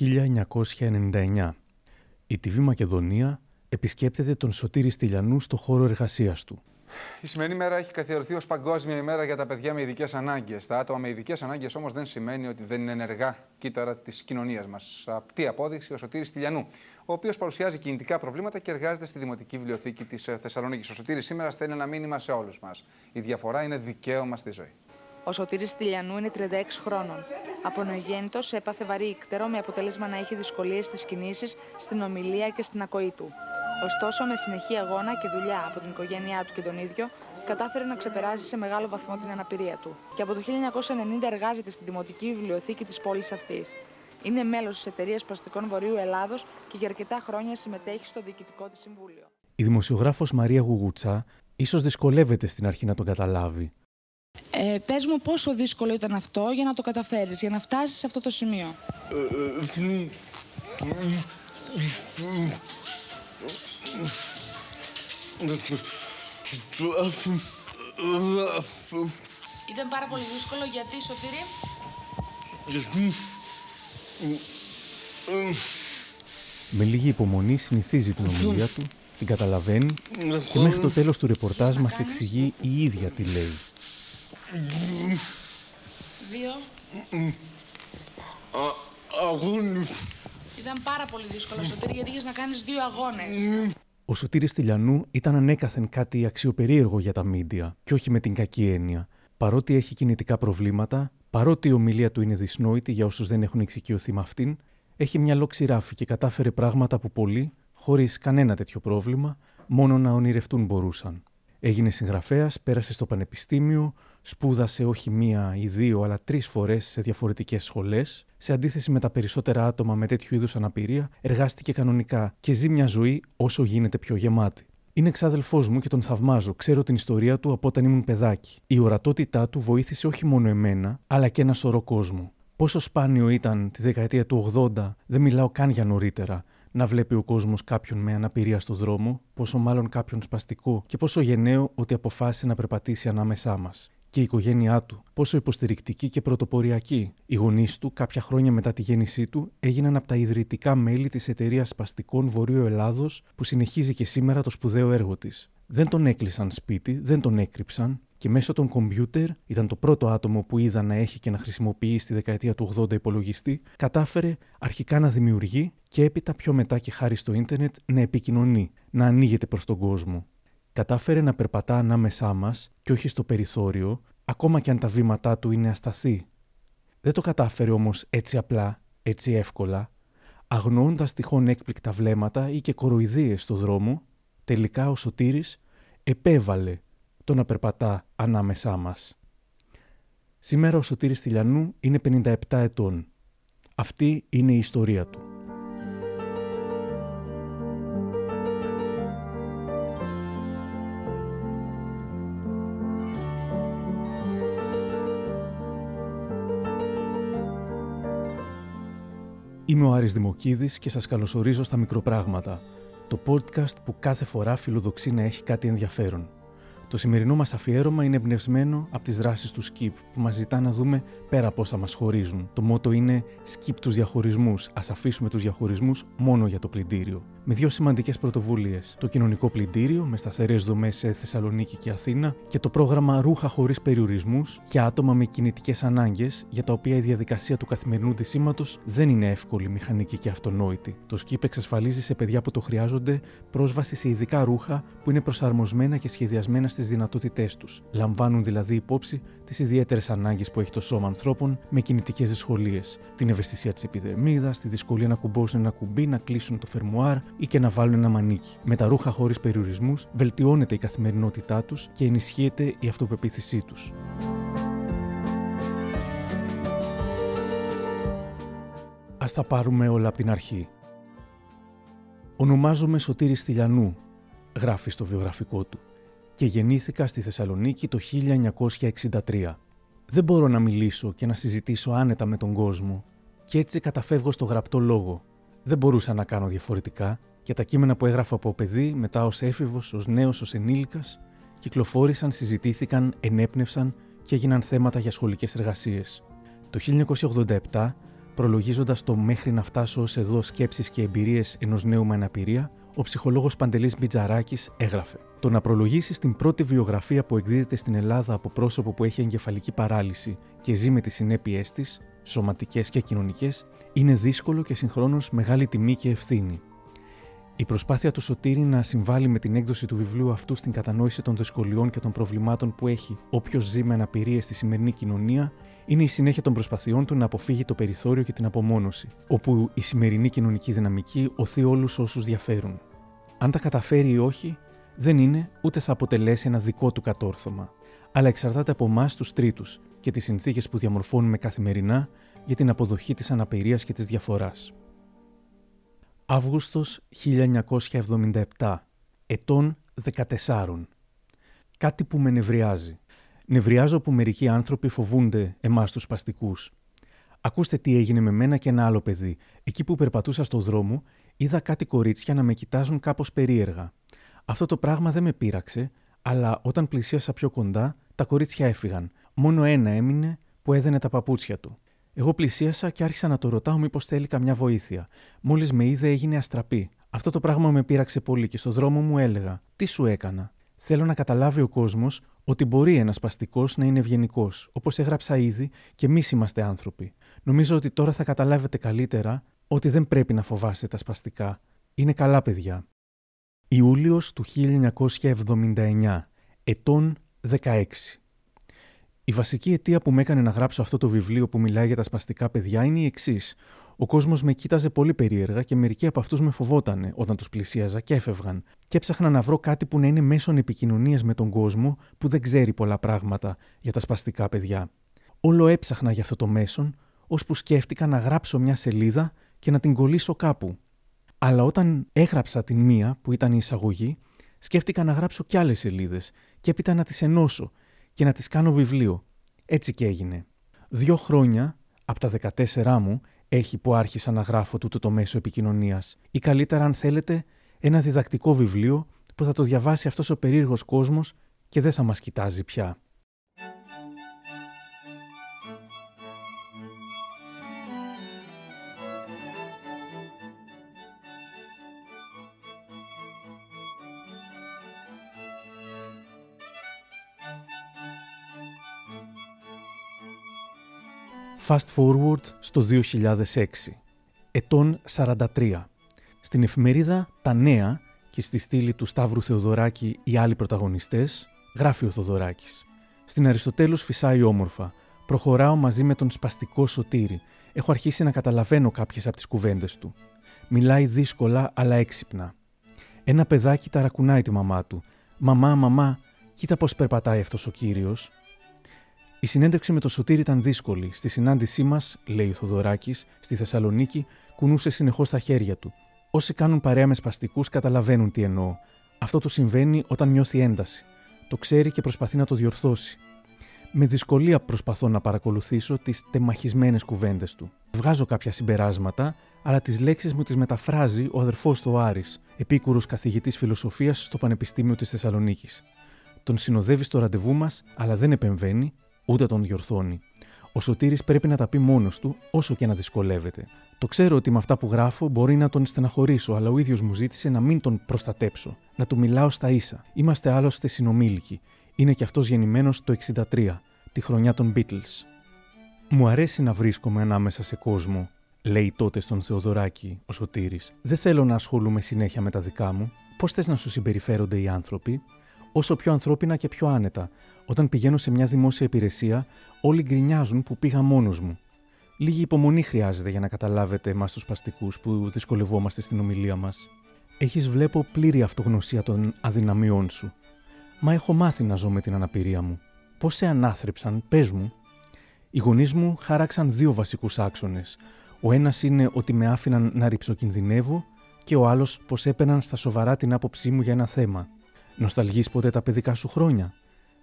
1999. Η TV Μακεδονία επισκέπτεται τον Σωτήρη Στυλιανού στο χώρο εργασίας του. Η σημερινή μέρα έχει καθιερωθεί ως Παγκόσμια ημέρα για τα παιδιά με ειδικές ανάγκες. Τα άτομα με ειδικές ανάγκες όμως δεν σημαίνει ότι δεν είναι ενεργά κύτταρα της κοινωνίας μας. Απτή απόδειξη ο Σωτήρης Τηλιανού, ο οποίος παρουσιάζει κινητικά προβλήματα και εργάζεται στη Δημοτική Βιβλιοθήκη της Θεσσαλονίκης. Ο Σωτήρης σήμερα στέλνει ένα μήνυμα σε όλους μας. Η διαφορά είναι δικαίωμα στη ζωή. Ο Σωτήρης Τηλιανού είναι 36 χρόνων. Από νεογέννητος έπαθε βαρύ ύκτερο με αποτέλεσμα να έχει δυσκολίες στις κινήσεις, στην ομιλία και στην ακοή του. Ωστόσο, με συνεχή αγώνα και δουλειά από την οικογένειά του και τον ίδιο, κατάφερε να ξεπεράσει σε μεγάλο βαθμό την αναπηρία του. Και από το 1990 εργάζεται στη Δημοτική Βιβλιοθήκη της πόλης αυτής. Είναι μέλος της εταιρείας Παστικών Βορείου Ελλάδος και για αρκετά χρόνια συμμετέχει στο διοικητικό της συμβούλιο. Η δημοσιογράφος Μαρία Γουγούτσα ίσως δυσκολεύεται στην αρχή να τον καταλάβει. Ε, πες μου πόσο δύσκολο ήταν αυτό για να το καταφέρεις, για να φτάσεις σε αυτό το σημείο. Ήταν πάρα πολύ δύσκολο γιατί, Σωτήρη; Με λίγη υπομονή συνηθίζει την ομιλία του, την καταλαβαίνει και μέχρι το τέλος του ρεπορτάζ μας εξηγεί η ίδια τι λέει. Δύο. Ήταν πάρα πολύ δύσκολο, Σωτήρη, γιατί είχες να κάνεις δύο αγώνες. Ο Σωτήρης Τηλιανού ήταν ανέκαθεν κάτι αξιοπερίεργο για τα μίντια και όχι με την κακή έννοια. Παρότι έχει κινητικά προβλήματα, παρότι η ομιλία του είναι δυσνόητη για όσους δεν έχουν εξοικειωθεί με αυτήν, έχει μια λόξη ράφη και κατάφερε πράγματα που πολλοί, χωρίς κανένα τέτοιο πρόβλημα, μόνο να ονειρευτούν μπορούσαν. Έγινε συγγραφέας, πέρασε στο πανεπιστήμιο, σπούδασε όχι μία ή δύο, αλλά τρεις φορές σε διαφορετικές σχολές. Σε αντίθεση με τα περισσότερα άτομα με τέτοιου είδους αναπηρία, εργάστηκε κανονικά και ζει μια ζωή όσο γίνεται πιο γεμάτη. Είναι εξάδελφός μου και τον θαυμάζω. Ξέρω την ιστορία του από όταν ήμουν παιδάκι. Η ορατότητά του βοήθησε όχι μόνο εμένα, αλλά και ένα σωρό κόσμο. Πόσο σπάνιο ήταν τη δεκαετία του 80, δεν μιλάω καν για νωρίτερα, να βλέπει ο κόσμος κάποιον με αναπηρία στο δρόμο, πόσο μάλλον κάποιον σπαστικό και πόσο γενναίο ότι αποφάσισε να περπατήσει ανάμεσά μας. Και η οικογένειά του, πόσο υποστηρικτική και πρωτοποριακή. Οι γονείς του, κάποια χρόνια μετά τη γέννησή του, έγιναν από τα ιδρυτικά μέλη της εταιρείας Σπαστικών Βορείου Ελλάδος, που συνεχίζει και σήμερα το σπουδαίο έργο της. Δεν τον έκλεισαν σπίτι, δεν τον έκρυψαν, και μέσω των κομπιούτερ, ήταν το πρώτο άτομο που είδα να έχει και να χρησιμοποιεί στη δεκαετία του 80 υπολογιστή, κατάφερε αρχικά να δημιουργεί και έπειτα πιο μετά και χάρη στο ίντερνετ να επικοινωνεί, να ανοίγεται προς τον κόσμο. Κατάφερε να περπατά ανάμεσά μας και όχι στο περιθώριο, ακόμα και αν τα βήματά του είναι ασταθή. Δεν το κατάφερε όμως έτσι απλά, έτσι εύκολα, αγνοώντας τυχόν έκπληκτα βλέμματα ή και κοροϊδίες στο δρόμο, τελικά ο Σωτήρης επέβαλε το να περπατά ανάμεσά μας. Σήμερα ο Σωτήρης Τηλιανού είναι 57 ετών. Αυτή είναι η ιστορία του. Είμαι ο Άρης Δημοκίδης και σας καλωσορίζω στα Μικροπράγματα, το podcast που κάθε φορά φιλοδοξεί να έχει κάτι ενδιαφέρον. Το σημερινό μας αφιέρωμα είναι εμπνευσμένο από τις δράσεις του Skip, που μας ζητά να δούμε πέρα από όσα μας χωρίζουν. Το μότο είναι Skip τους διαχωρισμούς. Α αφήσουμε τους διαχωρισμούς μόνο για το πλυντήριο. Με δύο σημαντικές πρωτοβουλίες. Το κοινωνικό πλυντήριο, με σταθερές δομές σε Θεσσαλονίκη και Αθήνα, και το πρόγραμμα Ρούχα χωρίς περιορισμούς για άτομα με κινητικές ανάγκες, για τα οποία η διαδικασία του καθημερινού ντυσίματος δεν είναι εύκολη, μηχανική και αυτονόητη. Το Skip εξασφαλίζει σε παιδιά που το χρειάζονται πρόσβαση σε ειδικά ρούχα που είναι προσαρμοσμένα και σχεδιασμένα στις δυνατότητές τους. Λαμβάνουν δηλαδή υπόψη τις ιδιαίτερες ανάγκες που έχει το σώμα ανθρώπων με κινητικές δυσκολίες. Την ευαισθησία της επιδερμίδας, τη δυσκολία να κουμπώσουν ένα κουμπί, να κλείσουν το φερμουάρ ή και να βάλουν ένα μανίκι. Με τα ρούχα χωρίς περιορισμούς βελτιώνεται η καθημερινότητά τους και ενισχύεται η αυτοπεποίθησή τους. Α τα πάρουμε όλα από την αρχή. Ονομάζομαι Σωτήρης Στυλιανού, γράφει στο βιογραφικό του και γεννήθηκα στη Θεσσαλονίκη το 1963. Δεν μπορώ να μιλήσω και να συζητήσω άνετα με τον κόσμο και έτσι καταφεύγω στο γραπτό λόγο. Δεν μπορούσα να κάνω διαφορετικά και τα κείμενα που έγραφα από παιδί, μετά ως έφηβος, ως νέος, ως ενήλικας, κυκλοφόρησαν, συζητήθηκαν, ενέπνευσαν και έγιναν θέματα για σχολικές εργασίες. Το 1987 προλογίζοντας το μέχρι να φτάσω ω εδώ σκέψεις και εμπειρίες ενός νέου με αναπηρία, ο ψυχολόγος Παντελής Μπιτζαράκης έγραφε: Το να προλογίσεις την πρώτη βιογραφία που εκδίδεται στην Ελλάδα από πρόσωπο που έχει εγκεφαλική παράλυση και ζει με τις συνέπειές της, σωματικές και κοινωνικές, είναι δύσκολο και συγχρόνως μεγάλη τιμή και ευθύνη. Η προσπάθεια του Σωτήρη να συμβάλλει με την έκδοση του βιβλίου αυτού στην κατανόηση των δυσκολιών και των προβλημάτων που έχει όποιος ζει με αναπηρία στη σημερινή κοινωνία είναι η συνέχεια των προσπαθειών του να αποφύγει το περιθώριο και την απομόνωση, όπου η σημερινή κοινωνική δυναμική οθεί όλους όσους διαφέρουν. Αν τα καταφέρει ή όχι, δεν είναι ούτε θα αποτελέσει ένα δικό του κατόρθωμα, αλλά εξαρτάται από εμάς τους τρίτους και τις συνθήκες που διαμορφώνουμε καθημερινά για την αποδοχή της αναπηρίας και της διαφοράς. Αύγουστος 1977, ετών 14. Κάτι που με νευριάζει. Νευριάζω που μερικοί άνθρωποι φοβούνται εμάς τους παστικούς. Ακούστε τι έγινε με μένα και ένα άλλο παιδί. Εκεί που περπατούσα στο δρόμο, είδα κάτι κορίτσια να με κοιτάζουν κάπως περίεργα. Αυτό το πράγμα δεν με πείραξε, αλλά όταν πλησίασα πιο κοντά, τα κορίτσια έφυγαν. Μόνο ένα έμεινε που έδαινε τα παπούτσια του. Εγώ πλησίασα και άρχισα να το ρωτάω μήπως θέλει καμιά βοήθεια. Μόλις με είδε, έγινε αστραπή. Αυτό το πράγμα με πείραξε πολύ και στο δρόμο μου έλεγα: Τι σου έκανα; Θέλω να καταλάβει ο κόσμος ότι μπορεί ένας παστικός να είναι ευγενικός, όπως έγραψα ήδη και εμείς είμαστε άνθρωποι. Νομίζω ότι τώρα θα καταλάβετε καλύτερα ότι δεν πρέπει να φοβάστε τα σπαστικά. Είναι καλά παιδιά. Ιούλιος του 1979, ετών 16. Η βασική αιτία που με έκανε να γράψω αυτό το βιβλίο που μιλάει για τα σπαστικά παιδιά είναι η εξής. Ο κόσμος με κοίταζε πολύ περίεργα και μερικοί από αυτούς με φοβότανε όταν τους πλησίαζα και έφευγαν. Και έψαχνα να βρω κάτι που να είναι μέσον επικοινωνίας με τον κόσμο που δεν ξέρει πολλά πράγματα για τα σπαστικά παιδιά. Όλο έψαχνα για αυτό το μέσον, ώσπου σκέφτηκα να γράψω μια σελίδα και να την κολλήσω κάπου. Αλλά όταν έγραψα την μία, που ήταν η εισαγωγή, σκέφτηκα να γράψω κι άλλες σελίδες και έπειτα να τις ενώσω και να τις κάνω βιβλίο. Έτσι και έγινε. Δύο χρόνια από τα 14 μου έχει που άρχισα να γράφω τούτο το μέσο επικοινωνίας, ή καλύτερα, αν θέλετε, ένα διδακτικό βιβλίο που θα το διαβάσει αυτός ο περίεργος κόσμος και δεν θα μας κοιτάζει πια. Fast forward στο 2006, ετών 43. Στην εφημερίδα «Τα Νέα» και στη στήλη του Σταύρου Θεοδωράκη οι άλλοι πρωταγωνιστές, γράφει ο Θοδωράκης. Στην Αριστοτέλους φυσάει όμορφα. Προχωράω μαζί με τον σπαστικό Σωτήρη. Έχω αρχίσει να καταλαβαίνω κάποιες από τις κουβέντες του. Μιλάει δύσκολα αλλά έξυπνα. Ένα παιδάκι ταρακουνάει τη μαμά του. «Μαμά, μαμά, κοίτα πώς περπατάει αυτός ο κύριος». Η συνέντευξη με το Σωτήρι ήταν δύσκολη. Στη συνάντησή μας, λέει ο Θοδωράκης, στη Θεσσαλονίκη, κουνούσε συνεχώς τα χέρια του. Όσοι κάνουν παρέα με σπαστικούς καταλαβαίνουν τι εννοώ. Αυτό του συμβαίνει όταν νιώθει ένταση. Το ξέρει και προσπαθεί να το διορθώσει. Με δυσκολία προσπαθώ να παρακολουθήσω τις τεμαχισμένες κουβέντες του. Βγάζω κάποια συμπεράσματα, αλλά τις λέξεις μου τις μεταφράζει ο αδερφός του Άρης, επίκουρος καθηγητής φιλοσοφίας στο Πανεπιστήμιο της Θεσσαλονίκης. Τον συνοδεύει στο ραντεβού μας, αλλά δεν επεμβαίνει, ούτε τον διορθώνει. Ο Σωτήρης πρέπει να τα πει μόνος του, όσο και να δυσκολεύεται. Το ξέρω ότι με αυτά που γράφω μπορεί να τον στεναχωρήσω, αλλά ο ίδιος μου ζήτησε να μην τον προστατέψω, να του μιλάω στα ίσα. Είμαστε άλλωστε συνομήλικοι. Είναι κι αυτός γεννημένος το 63, τη χρονιά των Beatles. Μου αρέσει να βρίσκομαι ανάμεσα σε κόσμο, λέει τότε στον Θεοδωράκη ο Σωτήρης. Δεν θέλω να ασχολούμαι συνέχεια με τα δικά μου. Πώς θες να σου συμπεριφέρονται οι άνθρωποι, όσο πιο ανθρώπινα και πιο άνετα, όταν πηγαίνω σε μια δημόσια υπηρεσία, όλοι γκρινιάζουν που πήγα μόνος μου. Λίγη υπομονή χρειάζεται για να καταλάβετε εμάς τους παστικούς που δυσκολευόμαστε στην ομιλία μας. Έχεις, βλέπω, πλήρη αυτογνωσία των αδυναμιών σου. Μα έχω μάθει να ζω με την αναπηρία μου. Πώς σε ανάθρεψαν, πες μου. Οι γονείς μου χάραξαν δύο βασικούς άξονες. Ο ένας είναι ότι με άφηναν να ρηψοκινδυνεύω και ο άλλος πως έπαιρναν στα σοβαρά την άποψή μου για ένα θέμα. Νοσταλγείς ποτέ τα παιδικά σου χρόνια;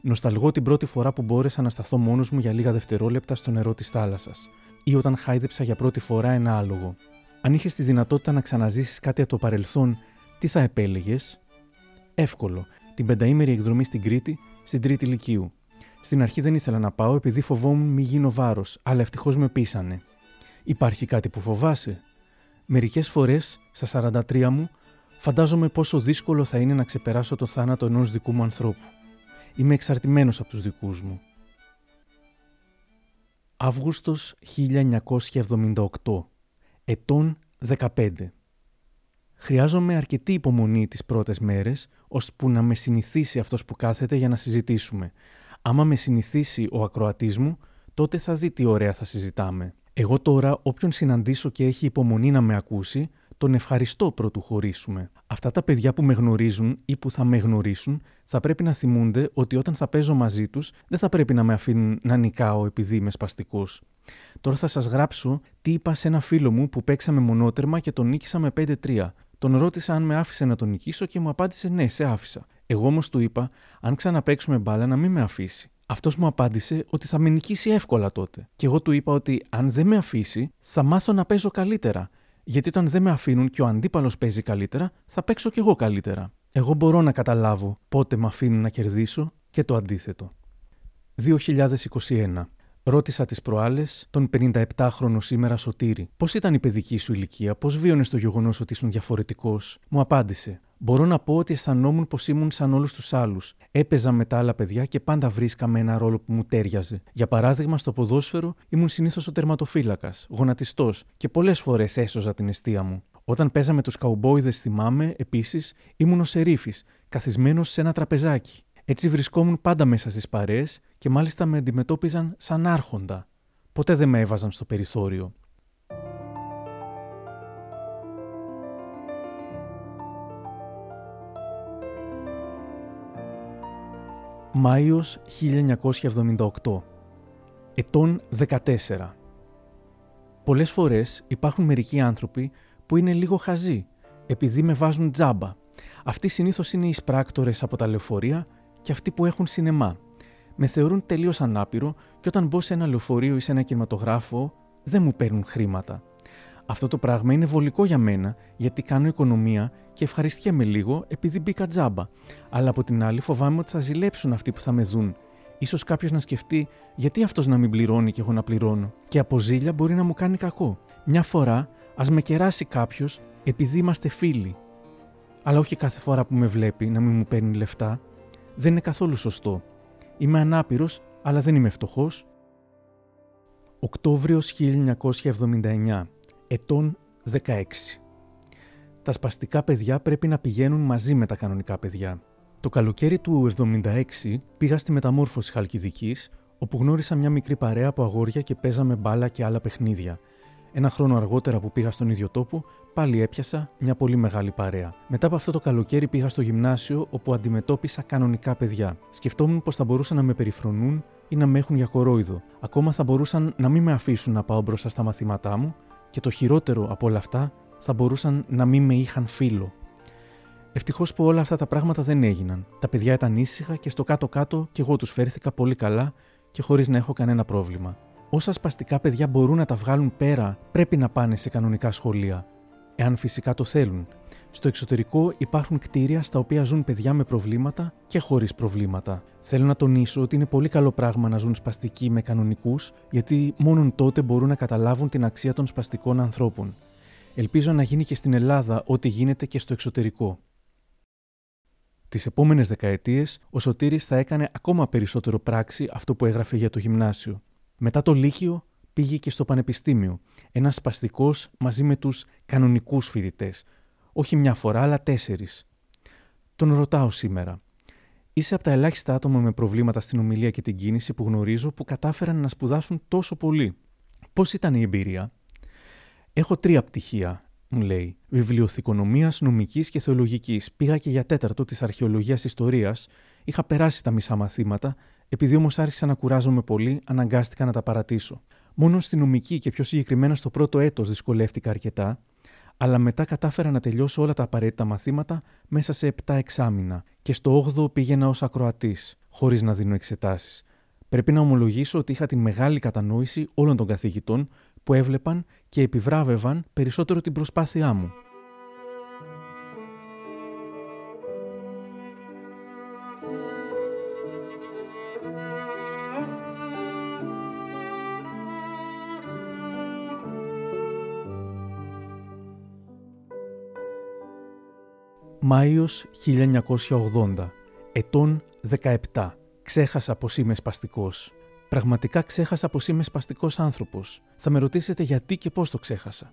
Νοσταλγώ την πρώτη φορά που μπόρεσα να σταθώ μόνος μου για λίγα δευτερόλεπτα στο νερό της θάλασσας, ή όταν χάιδεψα για πρώτη φορά ένα άλογο. Αν είχες τη δυνατότητα να ξαναζήσεις κάτι από το παρελθόν, τι θα επέλεγες; Εύκολο. Την πενταήμερη εκδρομή στην Κρήτη, στην Τρίτη Λυκείου. Στην αρχή δεν ήθελα να πάω επειδή φοβόμουν μη γίνω βάρος, αλλά ευτυχώς με πείσανε. Υπάρχει κάτι που φοβάσαι; Μερικές φορές, στα 43 μου, φαντάζομαι πόσο δύσκολο θα είναι να ξεπεράσω το θάνατο ενός δικού μου ανθρώπου. Είμαι εξαρτημένος από τους δικούς μου. Αύγουστος 1978. Ετών 15. Χρειάζομαι αρκετή υπομονή τις πρώτες μέρες, ώστε να με συνηθίσει αυτός που κάθεται για να συζητήσουμε. Άμα με συνηθίσει ο ακροατής μου, τότε θα δει τι ωραία θα συζητάμε. Εγώ τώρα όποιον συναντήσω και έχει υπομονή να με ακούσει, τον ευχαριστώ πρωτού χωρίσουμε. Αυτά τα παιδιά που με γνωρίζουν ή που θα με γνωρίσουν θα πρέπει να θυμούνται ότι όταν θα παίζω μαζί τους δεν θα πρέπει να με αφήνουν να νικάω επειδή είμαι σπαστικός. Τώρα θα σας γράψω τι είπα σε ένα φίλο μου που παίξαμε μονότερμα και τον νίκησα με 5-3. Τον ρώτησα αν με άφησε να τον νικήσω και μου απάντησε ναι, σε άφησα. Εγώ όμως του είπα, αν ξαναπέξουμε μπάλα, να μην με αφήσει. Αυτός μου απάντησε ότι θα με νικήσει εύκολα τότε. Και εγώ του είπα ότι αν δεν με αφήσει, θα μάθω να παίζω καλύτερα γιατί όταν δεν με αφήνουν και ο αντίπαλος παίζει καλύτερα, θα παίξω κι εγώ καλύτερα. Εγώ μπορώ να καταλάβω πότε με αφήνουν να κερδίσω και το αντίθετο. 2021. Ρώτησα τις προάλλες τον 57χρονο σήμερα Σωτήρη. Πώς ήταν η παιδική σου ηλικία, πώς βίωνες το γεγονός ότι ήσουν διαφορετικός; Μου απάντησε. Μπορώ να πω ότι αισθανόμουν πως ήμουν σαν όλους τους άλλους. Έπαιζα με τα άλλα παιδιά και πάντα βρίσκαμε ένα ρόλο που μου τέριαζε. Για παράδειγμα, στο ποδόσφαιρο ήμουν συνήθως ο τερματοφύλακας, γονατιστός και πολλές φορές έσωζα την αιστεία μου. Όταν παίζαμε τους καουμπόιδες, θυμάμαι, επίσης, ήμουν ο σερίφης, καθισμένος σε ένα τραπεζάκι. Έτσι βρισκόμουν πάντα μέσα στις παρέες και μάλιστα με αντιμετώπιζαν σαν άρχοντα. Ποτέ δεν με έβαζαν στο περιθώριο. Μάιος 1978 Ετών 14 Πολλές φορές υπάρχουν μερικοί άνθρωποι που είναι λίγο χαζοί επειδή με βάζουν τζάμπα. Αυτοί συνήθως είναι οι σπράκτορες από τα λεωφορεία και αυτοί που έχουν σινεμά. Με θεωρούν τελείως ανάπηρο και όταν μπω σε ένα λεωφορείο ή σε ένα κινηματογράφο δεν μου παίρνουν χρήματα. Αυτό το πράγμα είναι βολικό για μένα γιατί κάνω οικονομία και ευχαριστιέμαι λίγο επειδή μπήκα τζάμπα. Αλλά από την άλλη φοβάμαι ότι θα ζηλέψουν αυτοί που θα με δουν. Ίσως κάποιος να σκεφτεί γιατί αυτός να μην πληρώνει και εγώ να πληρώνω. Και από ζήλια μπορεί να μου κάνει κακό. Μια φορά ας με κεράσει κάποιος επειδή είμαστε φίλοι. Αλλά όχι κάθε φορά που με βλέπει να μην μου παίρνει λεφτά. Δεν είναι καθόλου σωστό. Είμαι ανάπηρος, αλλά δεν είμαι φτωχός. Οκτώβριος 1979 ετών 16. Τα σπαστικά παιδιά πρέπει να πηγαίνουν μαζί με τα κανονικά παιδιά. Το καλοκαίρι του 76 πήγα στη μεταμόρφωση Χαλκιδικής, όπου γνώρισα μια μικρή παρέα από αγόρια και παίζαμε μπάλα και άλλα παιχνίδια. Ένα χρόνο αργότερα που πήγα στον ίδιο τόπο, πάλι έπιασα μια πολύ μεγάλη παρέα. Μετά από αυτό το καλοκαίρι πήγα στο γυμνάσιο, όπου αντιμετώπισα κανονικά παιδιά. Σκεφτόμουν πως θα μπορούσαν να με περιφρονούν ή να με έχουν για κορόιδο. Ακόμα θα μπορούσαν να μην με αφήσουν να πάω μπροστά στα μαθήματά μου και το χειρότερο από όλα αυτά θα μπορούσαν να μην με είχαν φίλο. Ευτυχώς που όλα αυτά τα πράγματα δεν έγιναν. Τα παιδιά ήταν ήσυχα και στο κάτω-κάτω κι εγώ τους φέρθηκα πολύ καλά και χωρίς να έχω κανένα πρόβλημα. Όσα σπαστικά παιδιά μπορούν να τα βγάλουν πέρα, πρέπει να πάνε σε κανονικά σχολεία. Εάν φυσικά το θέλουν. Στο εξωτερικό υπάρχουν κτίρια στα οποία ζουν παιδιά με προβλήματα και χωρίς προβλήματα. Θέλω να τονίσω ότι είναι πολύ καλό πράγμα να ζουν σπαστικοί με κανονικούς, γιατί μόνον τότε μπορούν να καταλάβουν την αξία των σπαστικών ανθρώπων. Ελπίζω να γίνει και στην Ελλάδα ό,τι γίνεται και στο εξωτερικό. Τις επόμενες δεκαετίες, ο Σωτήρης θα έκανε ακόμα περισσότερο πράξη αυτό που έγραφε για το γυμνάσιο. Μετά το Λύκειο πήγε και στο Πανεπιστήμιο, ένας σπαστικός μαζί με τους κανονικούς φοιτητές, όχι μια φορά, αλλά τέσσερις. Τον ρωτάω σήμερα. Είσαι από τα ελάχιστα άτομα με προβλήματα στην ομιλία και την κίνηση που γνωρίζω που κατάφεραν να σπουδάσουν τόσο πολύ. Πώς ήταν η εμπειρία, Έχω τρία πτυχία, μου λέει. Βιβλιοθηκονομίας, νομικής και θεολογικής. Πήγα και για τέταρτο της αρχαιολογίας ιστορίας. Είχα περάσει τα μισά μαθήματα, επειδή όμως άρχισα να κουράζομαι πολύ, αναγκάστηκα να τα παρατήσω. Μόνο στη νομική και πιο συγκεκριμένα στο πρώτο έτος δυσκολεύτηκα αρκετά, αλλά μετά κατάφερα να τελειώσω όλα τα απαραίτητα μαθήματα μέσα σε 7 εξάμηνα και στο 8ο πήγαινα ως ακροατής, χωρίς να δίνω εξετάσεις. Πρέπει να ομολογήσω ότι είχα τη μεγάλη κατανόηση όλων των καθηγητών που έβλεπαν και επιβράβευαν περισσότερο την προσπάθειά μου. Μάιος 1980. Ετών 17. Ξέχασα πως είμαι σπαστικός. Πραγματικά ξέχασα πως είμαι σπαστικός άνθρωπος. Θα με ρωτήσετε γιατί και πώς το ξέχασα.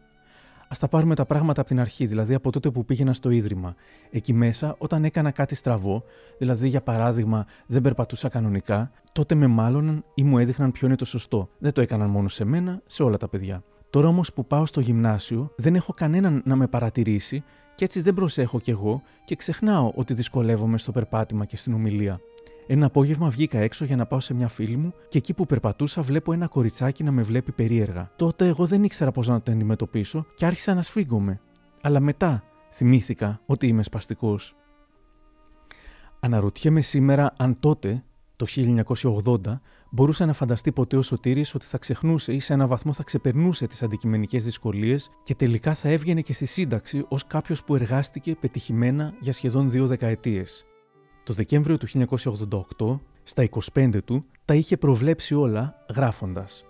Α τα πάρουμε τα πράγματα από την αρχή, δηλαδή από τότε που πήγαινα στο ίδρυμα. Εκεί μέσα, όταν έκανα κάτι στραβό, δηλαδή για παράδειγμα δεν περπατούσα κανονικά, τότε με μάλωναν ή μου έδειχναν ποιο είναι το σωστό. Δεν το έκαναν μόνο σε μένα, σε όλα τα παιδιά. Τώρα όμως που πάω στο γυμνάσιο, δεν έχω κανέναν να με παρατηρήσει και έτσι δεν προσέχω κι εγώ και ξεχνάω ότι δυσκολεύομαι στο περπάτημα και στην ομιλία. Ένα απόγευμα βγήκα έξω για να πάω σε μια φίλη μου και εκεί που περπατούσα βλέπω ένα κοριτσάκι να με βλέπει περίεργα. Τότε εγώ δεν ήξερα πώς να το αντιμετωπίσω και άρχισα να σφίγγομαι. Αλλά μετά θυμήθηκα ότι είμαι σπαστικός. Αναρωτιέμαι σήμερα αν τότε, το 1980, μπορούσε να φανταστεί ποτέ ο Σωτήρης ότι θα ξεχνούσε ή σε ένα βαθμό θα ξεπερνούσε τις αντικειμενικές δυσκολίες και τελικά θα έβγαινε και στη σύνταξη ως κάποιος που εργάστηκε πετυχημένα για σχεδόν δύο δεκαετίες. Το Δεκέμβριο του 1988, στα 25 του, τα είχε προβλέψει όλα γράφοντας.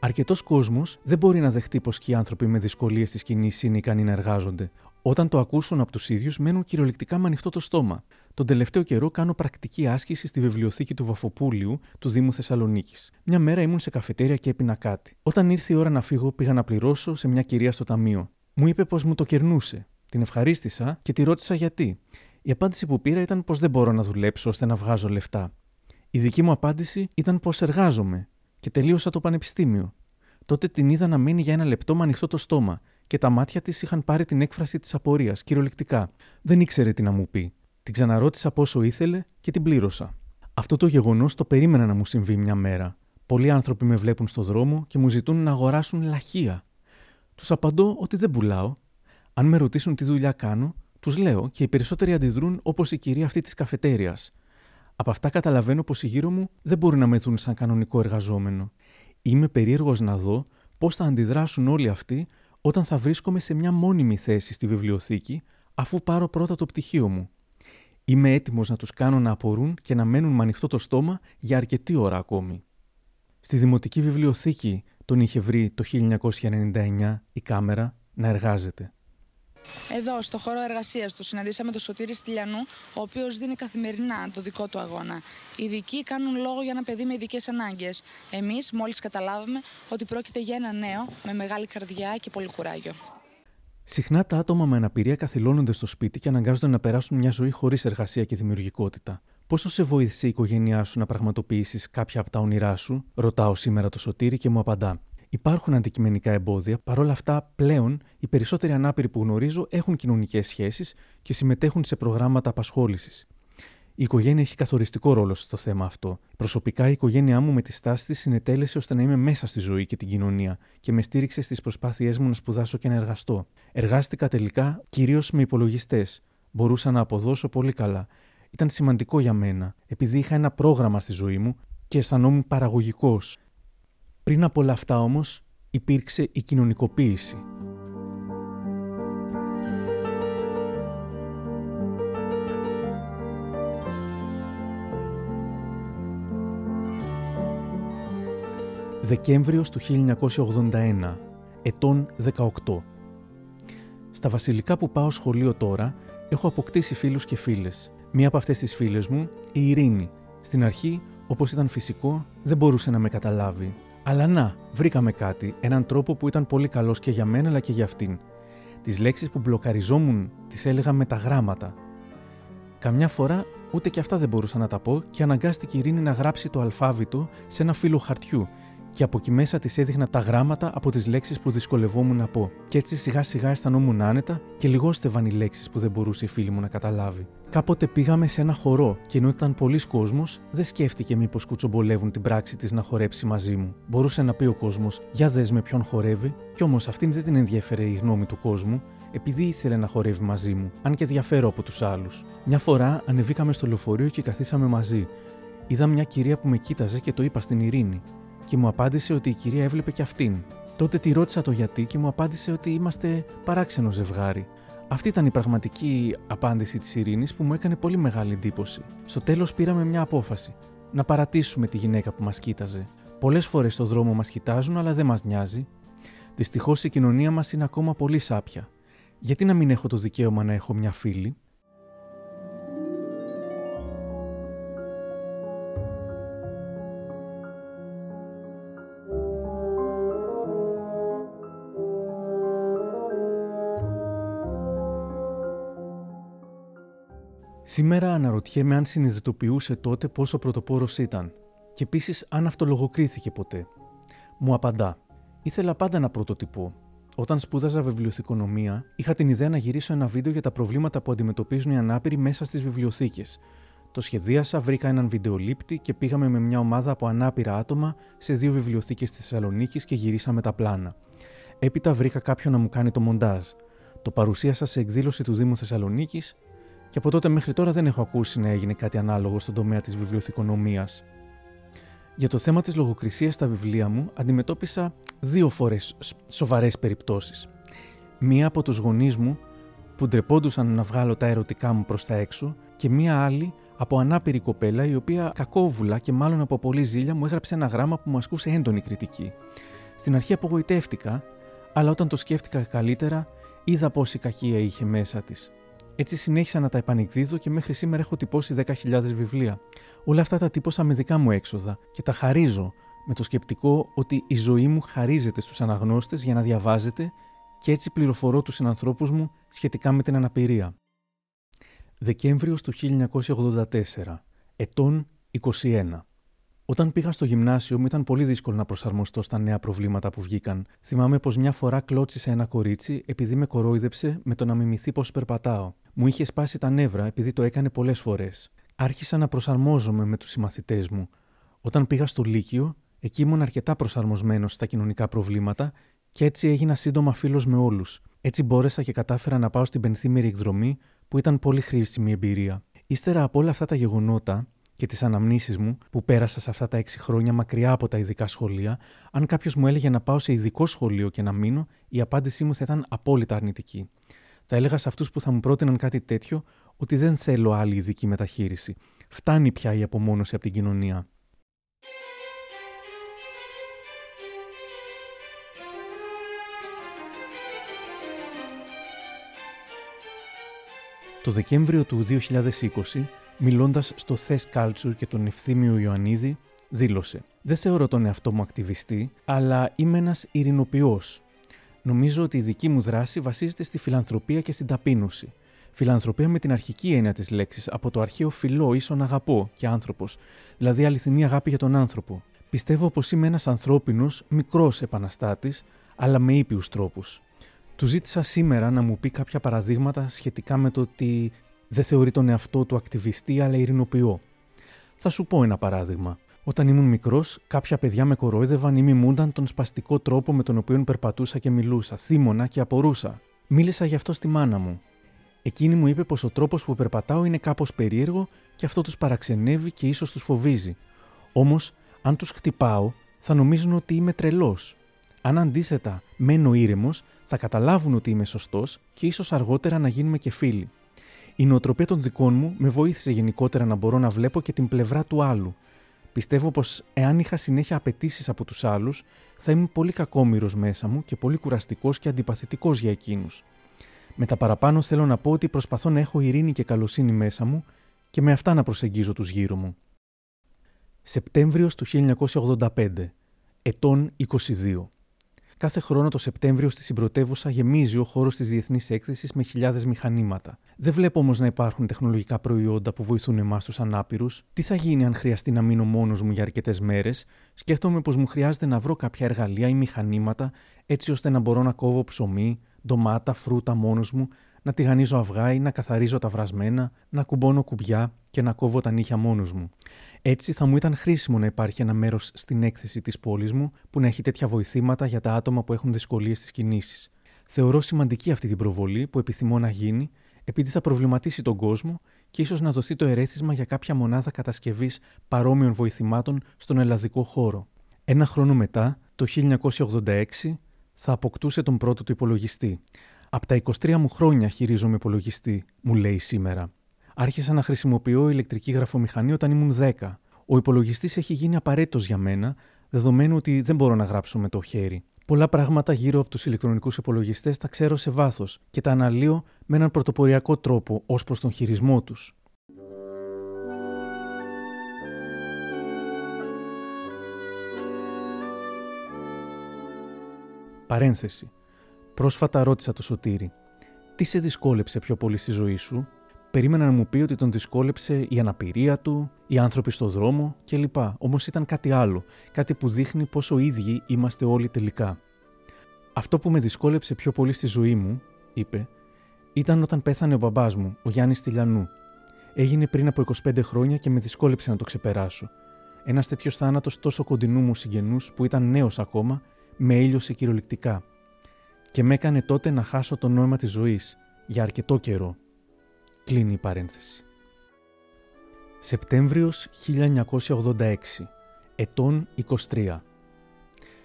Αρκετός κόσμος δεν μπορεί να δεχτεί πως και οι άνθρωποι με δυσκολίες της κοινή είναι ικανοί να εργάζονται. Όταν το ακούσουν από τους ίδιους, μένουν κυριολεκτικά με ανοιχτό το στόμα. Τον τελευταίο καιρό κάνω πρακτική άσκηση στη βιβλιοθήκη του Βαφοπούλιου του Δήμου Θεσσαλονίκης. Μια μέρα ήμουν σε καφετέρια και έπεινα κάτι. Όταν ήρθε η ώρα να φύγω, πήγα να πληρώσω σε μια κυρία στο ταμείο. Μου είπε πως μου το κερνούσε. Την ευχαρίστησα και τη ρώτησα γιατί. Η απάντηση που πήρα ήταν πως δεν μπορώ να δουλέψω ώστε να βγάζω λεφτά. Η δική μου απάντηση ήταν πως εργάζομαι και τελείωσα το πανεπιστήμιο. Τότε την είδα να μένει για ένα λεπτό με ανοιχτό το στόμα και τα μάτια της είχαν πάρει την έκφραση της απορίας, κυριολεκτικά. Δεν ήξερε τι να μου πει. Την ξαναρώτησα πόσο ήθελε και την πλήρωσα. Αυτό το γεγονός το περίμενα να μου συμβεί μια μέρα. Πολλοί άνθρωποι με βλέπουν στο δρόμο και μου ζητούν να αγοράσουν λαχεία. Τους απαντώ ότι δεν πουλάω. Αν με ρωτήσουν τι δουλειά κάνω, τους λέω και οι περισσότεροι αντιδρούν όπως η κυρία αυτή της καφετέριας. Από αυτά καταλαβαίνω πως οι γύρω μου δεν μπορούν να με δουν σαν κανονικό εργαζόμενο. Είμαι περίεργος να δω πώς θα αντιδράσουν όλοι αυτοί όταν θα βρίσκομαι σε μια μόνιμη θέση στη βιβλιοθήκη, αφού πάρω πρώτα το πτυχίο μου. Είμαι έτοιμος να τους κάνω να απορούν και να μένουν με ανοιχτό το στόμα για αρκετή ώρα ακόμη. Στη Δημοτική Βιβλιοθήκη τον είχε βρει το 1999 η κάμερα να εργάζεται. Εδώ, στο χώρο εργασίας του, συναντήσαμε τον Σωτήρη Στυλιανού, ο οποίος δίνει καθημερινά το δικό του αγώνα. Οι ειδικοί κάνουν λόγο για ένα παιδί με ειδικές ανάγκες. Εμείς, μόλις καταλάβαμε ότι πρόκειται για ένα νέο με μεγάλη καρδιά και πολύ κουράγιο. Συχνά τα άτομα με αναπηρία καθυλώνονται στο σπίτι και αναγκάζονται να περάσουν μια ζωή χωρίς εργασία και δημιουργικότητα. Πόσο σε βοήθησε η οικογένειά σου να πραγματοποιήσεις κάποια από τα όνειρά σου, ρωτάω σήμερα το Σωτήρη και μου απαντά. Υπάρχουν αντικειμενικά εμπόδια, παρόλα αυτά πλέον οι περισσότεροι ανάπηροι που γνωρίζω έχουν κοινωνικές σχέσεις και συμμετέχουν σε προγράμματα απασχόλησης. Η οικογένεια έχει καθοριστικό ρόλο στο θέμα αυτό. Προσωπικά, η οικογένειά μου με τη στάση της συνετέλεσε ώστε να είμαι μέσα στη ζωή και την κοινωνία και με στήριξε στις προσπάθειές μου να σπουδάσω και να εργαστώ. Εργάστηκα τελικά κυρίως με υπολογιστές. Μπορούσα να αποδώσω πολύ καλά. Ήταν σημαντικό για μένα, επειδή είχα ένα πρόγραμμα στη ζωή μου και αισθανόμουν παραγωγικός. Πριν από όλα αυτά όμως υπήρξε η κοινωνικοποίηση. Δεκέμβριος του 1981, ετών 18. Στα βασιλικά που πάω σχολείο τώρα, έχω αποκτήσει φίλους και φίλες. Μία από αυτές τις φίλες μου, η Ειρήνη. Στην αρχή, όπως ήταν φυσικό, δεν μπορούσε να με καταλάβει. Αλλά να, βρήκαμε κάτι, έναν τρόπο που ήταν πολύ καλός και για μένα αλλά και για αυτήν. Τις λέξεις που μπλοκαριζόμουν τις έλεγα με τα γράμματα. Καμιά φορά ούτε και αυτά δεν μπορούσα να τα πω και αναγκάστηκε η Ειρήνη να γράψει το αλφάβητο σε ένα φύλλο χαρτιού και από εκεί μέσα της έδειχνα τα γράμματα από τις λέξεις που δυσκολευόμουν να πω. Και έτσι σιγά σιγά αισθανόμουν άνετα και λιγόστευαν οι λέξεις που δεν μπορούσε η φίλη μου να καταλάβει. Κάποτε πήγαμε σε ένα χορό και ενώ ήταν πολλοί κόσμος, δεν σκέφτηκε μήπως κουτσομπολεύουν την πράξη της να χορέψει μαζί μου. Μπορούσε να πει ο κόσμος, Για δες με ποιον χορεύει, κι όμως αυτήν δεν την ενδιαφέρε η γνώμη του κόσμου, επειδή ήθελε να χορεύει μαζί μου, αν και διαφέρω από τους άλλους. Μια φορά ανεβήκαμε στο λεωφορείο και καθίσαμε μαζί. Είδα μια κυρία που με κοίταζε και το είπα στην Ειρήνη και μου απάντησε ότι η κυρία έβλεπε και αυτήν. Τότε τη ρώτησα το γιατί και μου απάντησε ότι είμαστε παράξενο ζευγάρι. Αυτή ήταν η πραγματική απάντηση της Ειρήνης που μου έκανε πολύ μεγάλη εντύπωση. Στο τέλος πήραμε μια απόφαση. Να παρατήσουμε τη γυναίκα που μας κοίταζε. Πολλές φορές στο δρόμο μας κοιτάζουν, αλλά δεν μας νοιάζει. Δυστυχώς η κοινωνία μας είναι ακόμα πολύ σάπια. Γιατί να μην έχω το δικαίωμα να έχω μια φίλη; Σήμερα αναρωτιέμαι αν συνειδητοποιούσε τότε πόσο πρωτοπόρος ήταν και επίσης αν αυτολογοκρίθηκε ποτέ. Μου απαντά. Ήθελα πάντα να πρωτοτυπώ. Όταν σπούδαζα βιβλιοθηκονομία, είχα την ιδέα να γυρίσω ένα βίντεο για τα προβλήματα που αντιμετωπίζουν οι ανάπηροι μέσα στις βιβλιοθήκες. Το σχεδίασα, βρήκα έναν βιντεολήπτη και πήγαμε με μια ομάδα από ανάπηρα άτομα σε δύο βιβλιοθήκες της Θεσσαλονίκης και γυρίσαμε τα πλάνα. Έπειτα βρήκα κάποιον να μου κάνει το μοντάζ. Το παρουσίασα σε εκδήλωση του Δήμου Θεσσαλονίκης και από τότε μέχρι τώρα δεν έχω ακούσει να έγινε κάτι ανάλογο στον τομέα της βιβλιοθηκονομίας. Για το θέμα της λογοκρισίας στα βιβλία μου αντιμετώπισα δύο φορές σοβαρές περιπτώσεις. Μία από τους γονείς μου που ντρεπόντουσαν να βγάλω τα ερωτικά μου προς τα έξω και μία άλλη από ανάπηρη κοπέλα η οποία κακόβουλα και μάλλον από πολύ ζήλια μου έγραψε ένα γράμμα που μου ασκούσε έντονη κριτική. Στην αρχή απογοητεύτηκα, αλλά όταν το σκέφτηκα καλύτερα είδα πόση κακία είχε μέσα της. Έτσι συνέχισα να τα επανεκδίδω και μέχρι σήμερα έχω τυπώσει 10.000 βιβλία. Όλα αυτά τα τύπωσα με δικά μου έξοδα και τα χαρίζω με το σκεπτικό ότι η ζωή μου χαρίζεται στους αναγνώστες για να διαβάζετε και έτσι πληροφορώ τους συνανθρώπους μου σχετικά με την αναπηρία. Δεκέμβριος του 1984, ετών 21. Όταν πήγα στο γυμνάσιο μου ήταν πολύ δύσκολο να προσαρμοστώ στα νέα προβλήματα που βγήκαν. Θυμάμαι πως μια φορά κλώτσισε ένα κορίτσι επειδή με κορόιδεψε με το να μιμηθεί πώ περπατάω. Μου είχε σπάσει τα νεύρα επειδή το έκανε πολλές φορές. Άρχισα να προσαρμόζομαι με τους συμμαθητές μου. Όταν πήγα στο Λύκειο, εκεί ήμουν αρκετά προσαρμοσμένος στα κοινωνικά προβλήματα και έτσι έγινα σύντομα φίλος με όλους. Έτσι μπόρεσα και κατάφερα να πάω στην πενθήμερη εκδρομή που ήταν πολύ χρήσιμη εμπειρία. Ύστερα από όλα αυτά τα γεγονότα, και τις αναμνήσεις μου που πέρασα σε αυτά τα έξι χρόνια μακριά από τα ειδικά σχολεία, αν κάποιος μου έλεγε να πάω σε ειδικό σχολείο και να μείνω, η απάντησή μου θα ήταν απόλυτα αρνητική. Θα έλεγα σε αυτούς που θα μου πρότειναν κάτι τέτοιο ότι δεν θέλω άλλη ειδική μεταχείριση. Φτάνει πια η απομόνωση από την κοινωνία. Το Δεκέμβριο του 2020 μιλώντας στο Thess Culture και τον Ευθύμιο Ιωαννίδη, δήλωσε: Δεν θεωρώ τον εαυτό μου ακτιβιστή, αλλά είμαι ένας ειρηνοποιός. Νομίζω ότι η δική μου δράση βασίζεται στη φιλανθρωπία και στην ταπείνωση. Φιλανθρωπία με την αρχική έννοια της λέξης, από το αρχαίο φιλό, ίσον αγαπώ και άνθρωπος, δηλαδή αληθινή αγάπη για τον άνθρωπο. Πιστεύω πως είμαι ένας ανθρώπινος, μικρός επαναστάτης, αλλά με ήπιους τρόπους. Του ζήτησα σήμερα να μου πει κάποια παραδείγματα σχετικά με το ότι δεν θεωρεί τον εαυτό του ακτιβιστή αλλά ειρηνοποιό. Θα σου πω ένα παράδειγμα. Όταν ήμουν μικρός, κάποια παιδιά με κορόιδευαν ή μιμούνταν τον σπαστικό τρόπο με τον οποίο περπατούσα και μιλούσα, θύμωνα και απορούσα. Μίλησα γι' αυτό στη μάνα μου. Εκείνη μου είπε πως ο τρόπος που περπατάω είναι κάπως περίεργο και αυτό τους παραξενεύει και ίσως τους φοβίζει. Όμως, αν τους χτυπάω, θα νομίζουν ότι είμαι τρελός. Αν αντίθετα μένω ήρεμος, θα καταλάβουν ότι είμαι σωστός και ίσως αργότερα να γίνουμε και φίλοι. Η νοοτροπία των δικών μου με βοήθησε γενικότερα να μπορώ να βλέπω και την πλευρά του άλλου. Πιστεύω πως εάν είχα συνέχεια απαιτήσεις από τους άλλους, θα ήμουν πολύ κακόμοιρος μέσα μου και πολύ κουραστικός και αντιπαθητικός για εκείνους. Με τα παραπάνω θέλω να πω ότι προσπαθώ να έχω ειρήνη και καλοσύνη μέσα μου και με αυτά να προσεγγίζω τους γύρω μου. Σεπτέμβριος του 1985, ετών 22. Κάθε χρόνο το Σεπτέμβριο στη συμπρωτεύουσα γεμίζει ο χώρος της Διεθνής Έκθεσης με χιλιάδες μηχανήματα. Δεν βλέπω όμως να υπάρχουν τεχνολογικά προϊόντα που βοηθούν εμάς τους ανάπηρους. Τι θα γίνει αν χρειαστεί να μείνω μόνος μου για αρκετές μέρες; Σκέφτομαι πως μου χρειάζεται να βρω κάποια εργαλεία ή μηχανήματα έτσι ώστε να μπορώ να κόβω ψωμί, ντομάτα, φρούτα μόνος μου, να τηγανίζω αυγά ή να καθαρίζω τα βρασμένα, να κουμπώνω κουμπιά και να κόβω τα νύχια μόνος μου. Έτσι θα μου ήταν χρήσιμο να υπάρχει ένα μέρος στην έκθεση της πόλης μου που να έχει τέτοια βοηθήματα για τα άτομα που έχουν δυσκολίες στις κινήσεις. Θεωρώ σημαντική αυτή την προβολή που επιθυμώ να γίνει, επειδή θα προβληματίσει τον κόσμο και ίσως να δοθεί το ερέθισμα για κάποια μονάδα κατασκευής παρόμοιων βοηθημάτων στον ελλαδικό χώρο. Ένα χρόνο μετά, το 1986, θα αποκτούσε τον πρώτο του υπολογιστή. Από τα 23 μου χρόνια χειρίζομαι υπολογιστή, μου λέει σήμερα. Άρχισα να χρησιμοποιώ ηλεκτρική γραφομηχανή όταν ήμουν 10. Ο υπολογιστής έχει γίνει απαραίτητος για μένα, δεδομένου ότι δεν μπορώ να γράψω με το χέρι. Πολλά πράγματα γύρω από τους ηλεκτρονικούς υπολογιστές τα ξέρω σε βάθος και τα αναλύω με έναν πρωτοποριακό τρόπο ως προς τον χειρισμό τους. Παρένθεση. Πρόσφατα ρώτησα το Σωτήρι. Τι σε δυσκόλεψε πιο πολύ στη ζωή σου; Περίμενα να μου πει ότι τον δυσκόλεψε η αναπηρία του, οι άνθρωποι στο δρόμο κλπ. Όμως ήταν κάτι άλλο, κάτι που δείχνει πόσο ίδιοι είμαστε όλοι τελικά. Αυτό που με δυσκόλεψε πιο πολύ στη ζωή μου, είπε, ήταν όταν πέθανε ο μπαμπάς μου, ο Γιάννης Τηλιανού. Έγινε πριν από 25 χρόνια και με δυσκόλεψε να το ξεπεράσω. Ένας τέτοιος θάνατος τόσο κοντινού μου συγγενούς που ήταν νέος ακόμα, με έλειωσε κυριολεκτικά. Και με έκανε τότε να χάσω το νόημα της ζωής για αρκετό καιρό. Κλείνει η παρένθεση. Σεπτέμβριος 1986, ετών 23.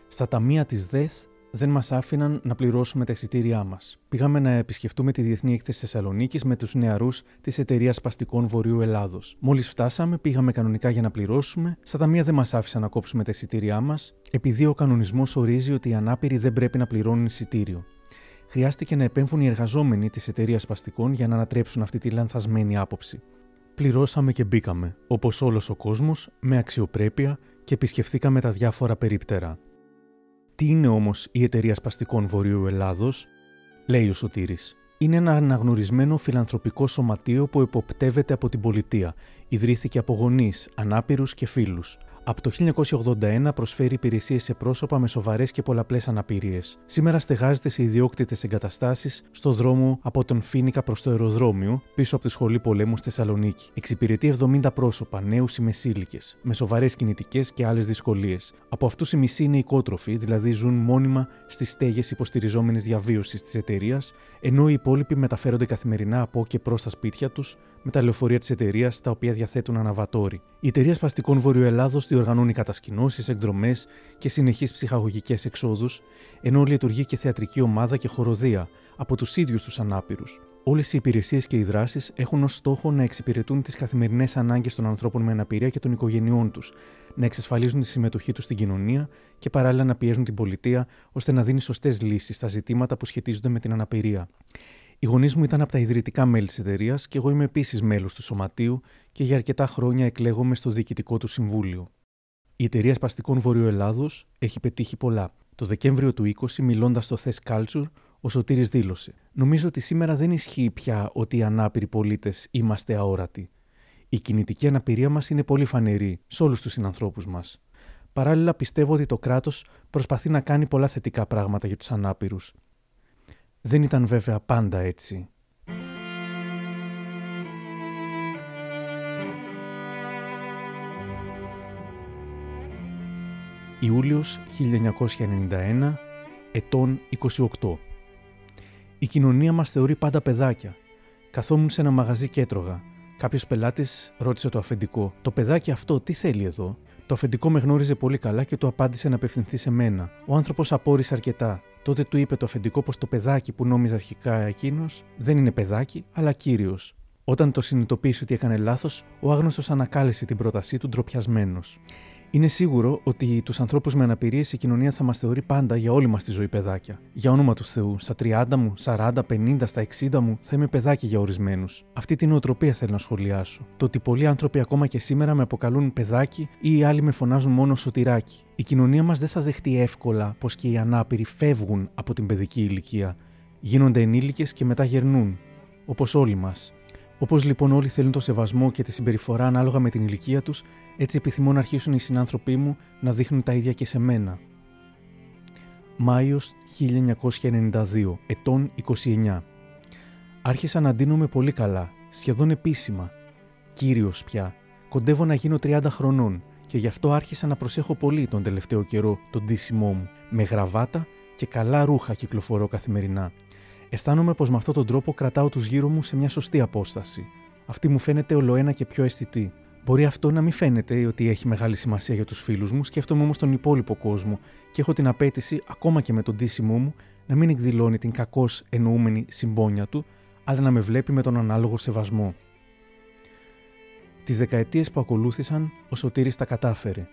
Στα ταμεία της ΔΕΘ δεν μας άφηναν να πληρώσουμε τα εισιτήριά μας. Πήγαμε να επισκεφτούμε τη Διεθνή Έκθεση Θεσσαλονίκης με τους νεαρούς της Εταιρείας Παστικών Βορείου Ελλάδος. Μόλις φτάσαμε, πήγαμε κανονικά για να πληρώσουμε. Στα ταμεία δεν μας άφησαν να κόψουμε τα εισιτήριά μας, επειδή ο κανονισμός ορίζει ότι οι ανάπηροι δεν πρέπει να πληρώνουν εισιτήριο. Χρειάστηκε να επέμβουν οι εργαζόμενοι της Εταιρείας Παστικών για να ανατρέψουν αυτή τη λανθασμένη άποψη. Πληρώσαμε και μπήκαμε, όπως όλος ο κόσμος, με αξιοπρέπεια και επισκεφθήκαμε τα διάφορα περίπτερα. Τι είναι όμως η Εταιρεία Σπαστικών Βορείου Ελλάδος, λέει ο Σωτήρης. Είναι ένα αναγνωρισμένο φιλανθρωπικό σωματείο που εποπτεύεται από την πολιτεία. Ιδρύθηκε από γονείς, ανάπηρους και φίλους. Από το 1981 προσφέρει υπηρεσίες σε πρόσωπα με σοβαρές και πολλαπλές αναπηρίες. Σήμερα στεγάζεται σε ιδιόκτητες εγκαταστάσεις στο δρόμο από τον Φίνικα προς το αεροδρόμιο, πίσω από τη Σχολή Πολέμου στη Θεσσαλονίκη. Εξυπηρετεί 70 πρόσωπα, νέους ή μεσήλικες, με σοβαρές κινητικές και άλλες δυσκολίες. Από αυτούς οι μισοί είναι οικότροφοι, δηλαδή ζουν μόνιμα στις στέγες υποστηριζόμενης διαβίωσης της εταιρείας, ενώ οι υπόλοιποι μεταφέρονται καθημερινά από και προς τα σπίτια τους με τα λεωφορεία της εταιρείας, τα οποία διαθέτουν αναβατόρι. Η εταιρεία Σπαστικών Βορειοελλάδο διοργανώνει κατασκηνώσεις, εκδρομές και συνεχείς ψυχαγωγικές εξόδους, ενώ λειτουργεί και θεατρική ομάδα και χοροδία από τους ίδιους τους ανάπηρους. Όλες οι υπηρεσίες και οι δράσεις έχουν ως στόχο να εξυπηρετούν τις καθημερινές ανάγκες των ανθρώπων με αναπηρία και των οικογενειών τους, να εξασφαλίζουν τη συμμετοχή τους στην κοινωνία και παράλληλα να πιέζουν την πολιτεία ώστε να δίνει σωστές λύσεις στα ζητήματα που σχετίζονται με την αναπηρία. Οι γονείς μου ήταν από τα ιδρυτικά μέλη της εταιρείας και εγώ είμαι επίσης μέλος του σωματείου και για αρκετά χρόνια εκλέγομαι στο διοικητικό του συμβούλιο. Η εταιρεία Σπαστικών Βορειοελλάδο έχει πετύχει πολλά. Το Δεκέμβριο του 20, μιλώντας στο Thess Culture, ο Σωτήρης δήλωσε: Νομίζω ότι σήμερα δεν ισχύει πια ότι οι ανάπηροι πολίτες είμαστε αόρατοι. Η κινητική αναπηρία μας είναι πολύ φανερή σε όλους τους συνανθρώπους μας. Παράλληλα, πιστεύω ότι το κράτος προσπαθεί να κάνει πολλά θετικά πράγματα για τους ανάπηρους. Δεν ήταν βέβαια πάντα έτσι. Ιούλιος 1991, ετών 28. Η κοινωνία μας θεωρεί πάντα παιδάκια. Καθόμουν σε ένα μαγαζί και έτρωγα. Κάποιος πελάτης ρώτησε το αφεντικό: Το παιδάκι αυτό τι θέλει εδώ; Το αφεντικό με γνώριζε πολύ καλά και του απάντησε να απευθυνθεί σε μένα. Ο άνθρωπος απόρρισε αρκετά. Τότε του είπε το αφεντικό πως το παιδάκι που νόμιζε αρχικά εκείνος δεν είναι παιδάκι, αλλά κύριος. Όταν το συνειδητοποίησε ότι έκανε λάθος, ο άγνωστος ανακάλεσε την πρότασή του ντροπιασμένος. Είναι σίγουρο ότι τους ανθρώπους με αναπηρίες η κοινωνία θα μας θεωρεί πάντα για όλη μας τη ζωή παιδάκια. Για όνομα του Θεού, στα 30 μου, 40, 50, στα 60 μου θα είμαι παιδάκι για ορισμένους. Αυτή την νοοτροπία θέλω να σχολιάσω. Το ότι πολλοί άνθρωποι ακόμα και σήμερα με αποκαλούν παιδάκι ή οι άλλοι με φωνάζουν μόνο σωτηράκι. Η κοινωνία μας δεν θα δεχτεί εύκολα πως και οι ανάπηροι φεύγουν από την παιδική ηλικία. Γίνονται ενήλικες και μετά γερνούν. Όπως όλοι μας. Όπως λοιπόν όλοι θέλουν το σεβασμό και τη συμπεριφορά ανάλογα με την ηλικία τους, έτσι επιθυμώ να αρχίσουν οι συνάνθρωποι μου να δείχνουν τα ίδια και σε μένα. Μάιος 1992, ετών 29. Άρχισα να ντύνομαι πολύ καλά, σχεδόν επίσημα. Κύριος πια. Κοντεύω να γίνω 30 χρονών και γι' αυτό άρχισα να προσέχω πολύ τον τελευταίο καιρό τον ντύσιμό μου. Με γραβάτα και καλά ρούχα κυκλοφορώ καθημερινά. Αισθάνομαι πως με αυτόν τον τρόπο κρατάω τους γύρω μου σε μια σωστή απόσταση. Αυτή μου φαίνεται ολοένα και πιο αισθητή. Μπορεί αυτό να μην φαίνεται ότι έχει μεγάλη σημασία για τους φίλους μου, σκέφτομαι όμως τον υπόλοιπο κόσμο και έχω την απέτηση, ακόμα και με τον ντύσιμό μου, να μην εκδηλώνει την κακώς εννοούμενη συμπόνια του, αλλά να με βλέπει με τον ανάλογο σεβασμό. Τις δεκαετίες που ακολούθησαν, ο Σωτήρης τα κατάφερε.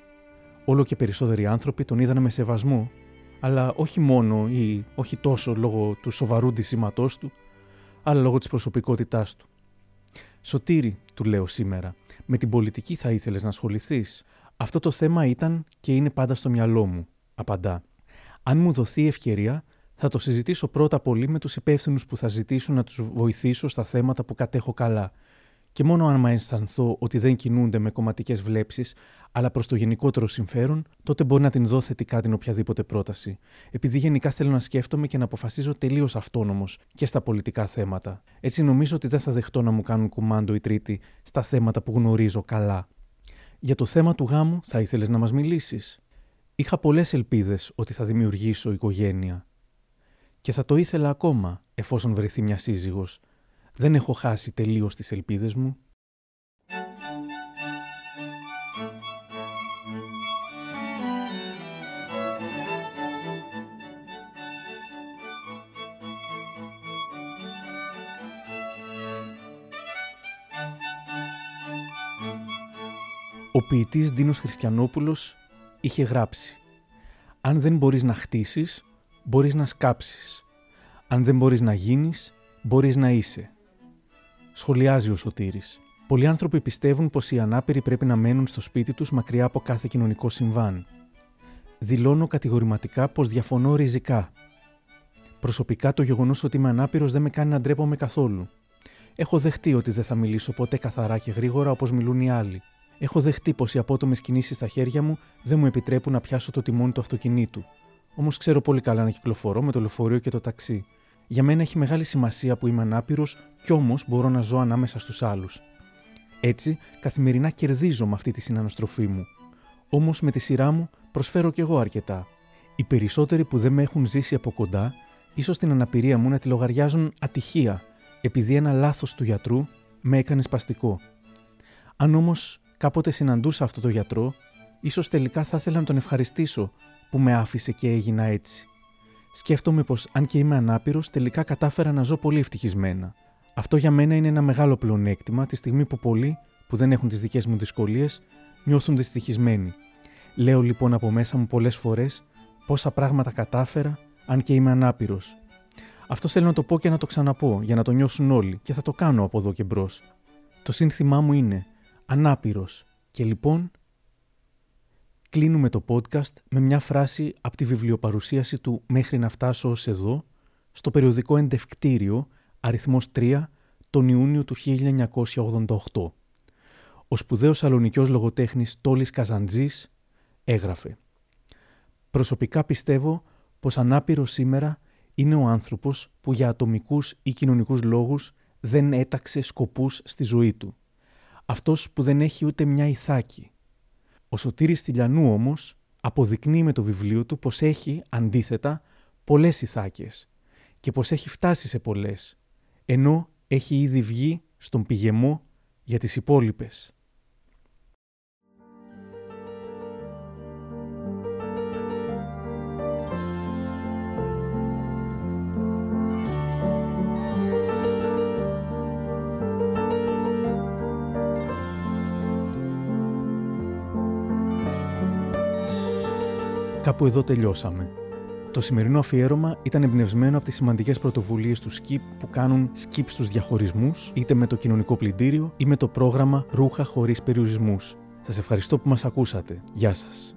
Όλο και περισσότεροι άνθρωποι τον είδαν με σεβασμό αλλά όχι μόνο ή όχι τόσο λόγω του σοβαρού ντυσίματός του, αλλά λόγω της προσωπικότητάς του. Σωτήρη, του λέω σήμερα, με την πολιτική θα ήθελες να ασχοληθείς. Αυτό το θέμα ήταν και είναι πάντα στο μυαλό μου, απαντά. Αν μου δοθεί η ευκαιρία, Θα το συζητήσω πρώτα πολύ με τους υπεύθυνους που θα ζητήσουν να τους βοηθήσω στα θέματα που κατέχω καλά. Και μόνο αν αισθανθώ ότι δεν κινούνται με κομματικές βλέψεις, αλλά προς το γενικότερο συμφέρον, τότε μπορεί να την δω θετικά την οποιαδήποτε πρόταση. Επειδή γενικά θέλω να σκέφτομαι και να αποφασίζω τελείως αυτόνομος και στα πολιτικά θέματα. Έτσι νομίζω ότι δεν θα δεχτώ να μου κάνουν κουμάντο οι τρίτοι στα θέματα που γνωρίζω καλά. Για το θέμα του γάμου θα ήθελες να μας μιλήσεις; Είχα πολλές ελπίδες ότι θα δημιουργήσω οικογένεια. Και θα το ήθελα ακόμα, εφόσον βρεθεί μια σύζυγος. Δεν έχω χάσει τελείως τις ελπίδες μου. Ο ποιητής Δίνος Χριστιανόπουλος είχε γράψει «Αν δεν μπορείς να χτίσεις, μπορείς να σκάψεις. Αν δεν μπορείς να γίνεις, μπορείς να είσαι. Σχολιάζει ο Σωτήρης. Πολλοί άνθρωποι πιστεύουν πως οι ανάπηροι πρέπει να μένουν στο σπίτι τους μακριά από κάθε κοινωνικό συμβάν. Δηλώνω κατηγορηματικά πως διαφωνώ ριζικά. Προσωπικά το γεγονός ότι είμαι ανάπηρος δεν με κάνει να ντρέπομαι καθόλου. Έχω δεχτεί ότι δεν θα μιλήσω ποτέ καθαρά και γρήγορα όπως μιλούν οι άλλοι. Έχω δεχτεί πως οι απότομες κινήσεις στα χέρια μου δεν μου επιτρέπουν να πιάσω το τιμόνι του αυτοκινήτου. Όμως ξέρω πολύ καλά να κυκλοφορώ με το λεωφορείο και το ταξί. Για μένα έχει μεγάλη σημασία που είμαι ανάπηρος κι όμως μπορώ να ζω ανάμεσα στους άλλους. Έτσι, καθημερινά κερδίζω με αυτή τη συναναστροφή μου. Όμως με τη σειρά μου προσφέρω κι εγώ αρκετά. Οι περισσότεροι που δεν με έχουν ζήσει από κοντά, ίσως την αναπηρία μου να τη λογαριάζουν ατυχία, επειδή ένα λάθος του γιατρού με έκανε σπαστικό. Αν όμως κάποτε συναντούσα αυτό το γιατρό, ίσως τελικά θα ήθελα να τον ευχαριστήσω που με άφησε και έγινα έτσι. Σκέφτομαι πως αν και είμαι ανάπηρος, τελικά κατάφερα να ζω πολύ ευτυχισμένα. Αυτό για μένα είναι ένα μεγάλο πλεονέκτημα τη στιγμή που πολλοί που δεν έχουν τις δικές μου δυσκολίες νιώθουν δυστυχισμένοι. Λέω λοιπόν από μέσα μου πολλές φορές πόσα πράγματα κατάφερα αν και είμαι ανάπηρος. Αυτό θέλω να το πω και να το ξαναπώ για να το νιώσουν όλοι και θα το κάνω από εδώ και μπρος. Το σύνθημά μου είναι ανάπηρος και λοιπόν κλείνουμε το podcast με μια φράση από τη βιβλιοπαρουσίαση του «Μέχρι να φτάσω ως εδώ» στο περιοδικό Εντευκτήριο, αριθμός 3, τον Ιούνιο του 1988. Ο σπουδαίος σαλονικιός λογοτέχνης Τόλης Καζαντζής έγραφε «Προσωπικά πιστεύω πως ανάπηρος σήμερα είναι ο άνθρωπος που για ατομικούς ή κοινωνικούς λόγους δεν έταξε σκοπούς στη ζωή του. Αυτός που δεν έχει ούτε μια ηθάκη, ο Σωτήρης Τηλιανού όμως αποδεικνύει με το βιβλίο του πως έχει, αντίθετα, πολλές ηθάκες και πως έχει φτάσει σε πολλές, ενώ έχει ήδη βγει στον πηγεμό για τις υπόλοιπες. Κάπου εδώ τελειώσαμε. Το σημερινό αφιέρωμα ήταν εμπνευσμένο από τις σημαντικές πρωτοβουλίες του SKIP που κάνουν skip στους διαχωρισμούς, είτε με το κοινωνικό πλυντήριο ή με το πρόγραμμα Ρούχα χωρίς περιορισμούς. Σας ευχαριστώ που μας ακούσατε. Γεια σας.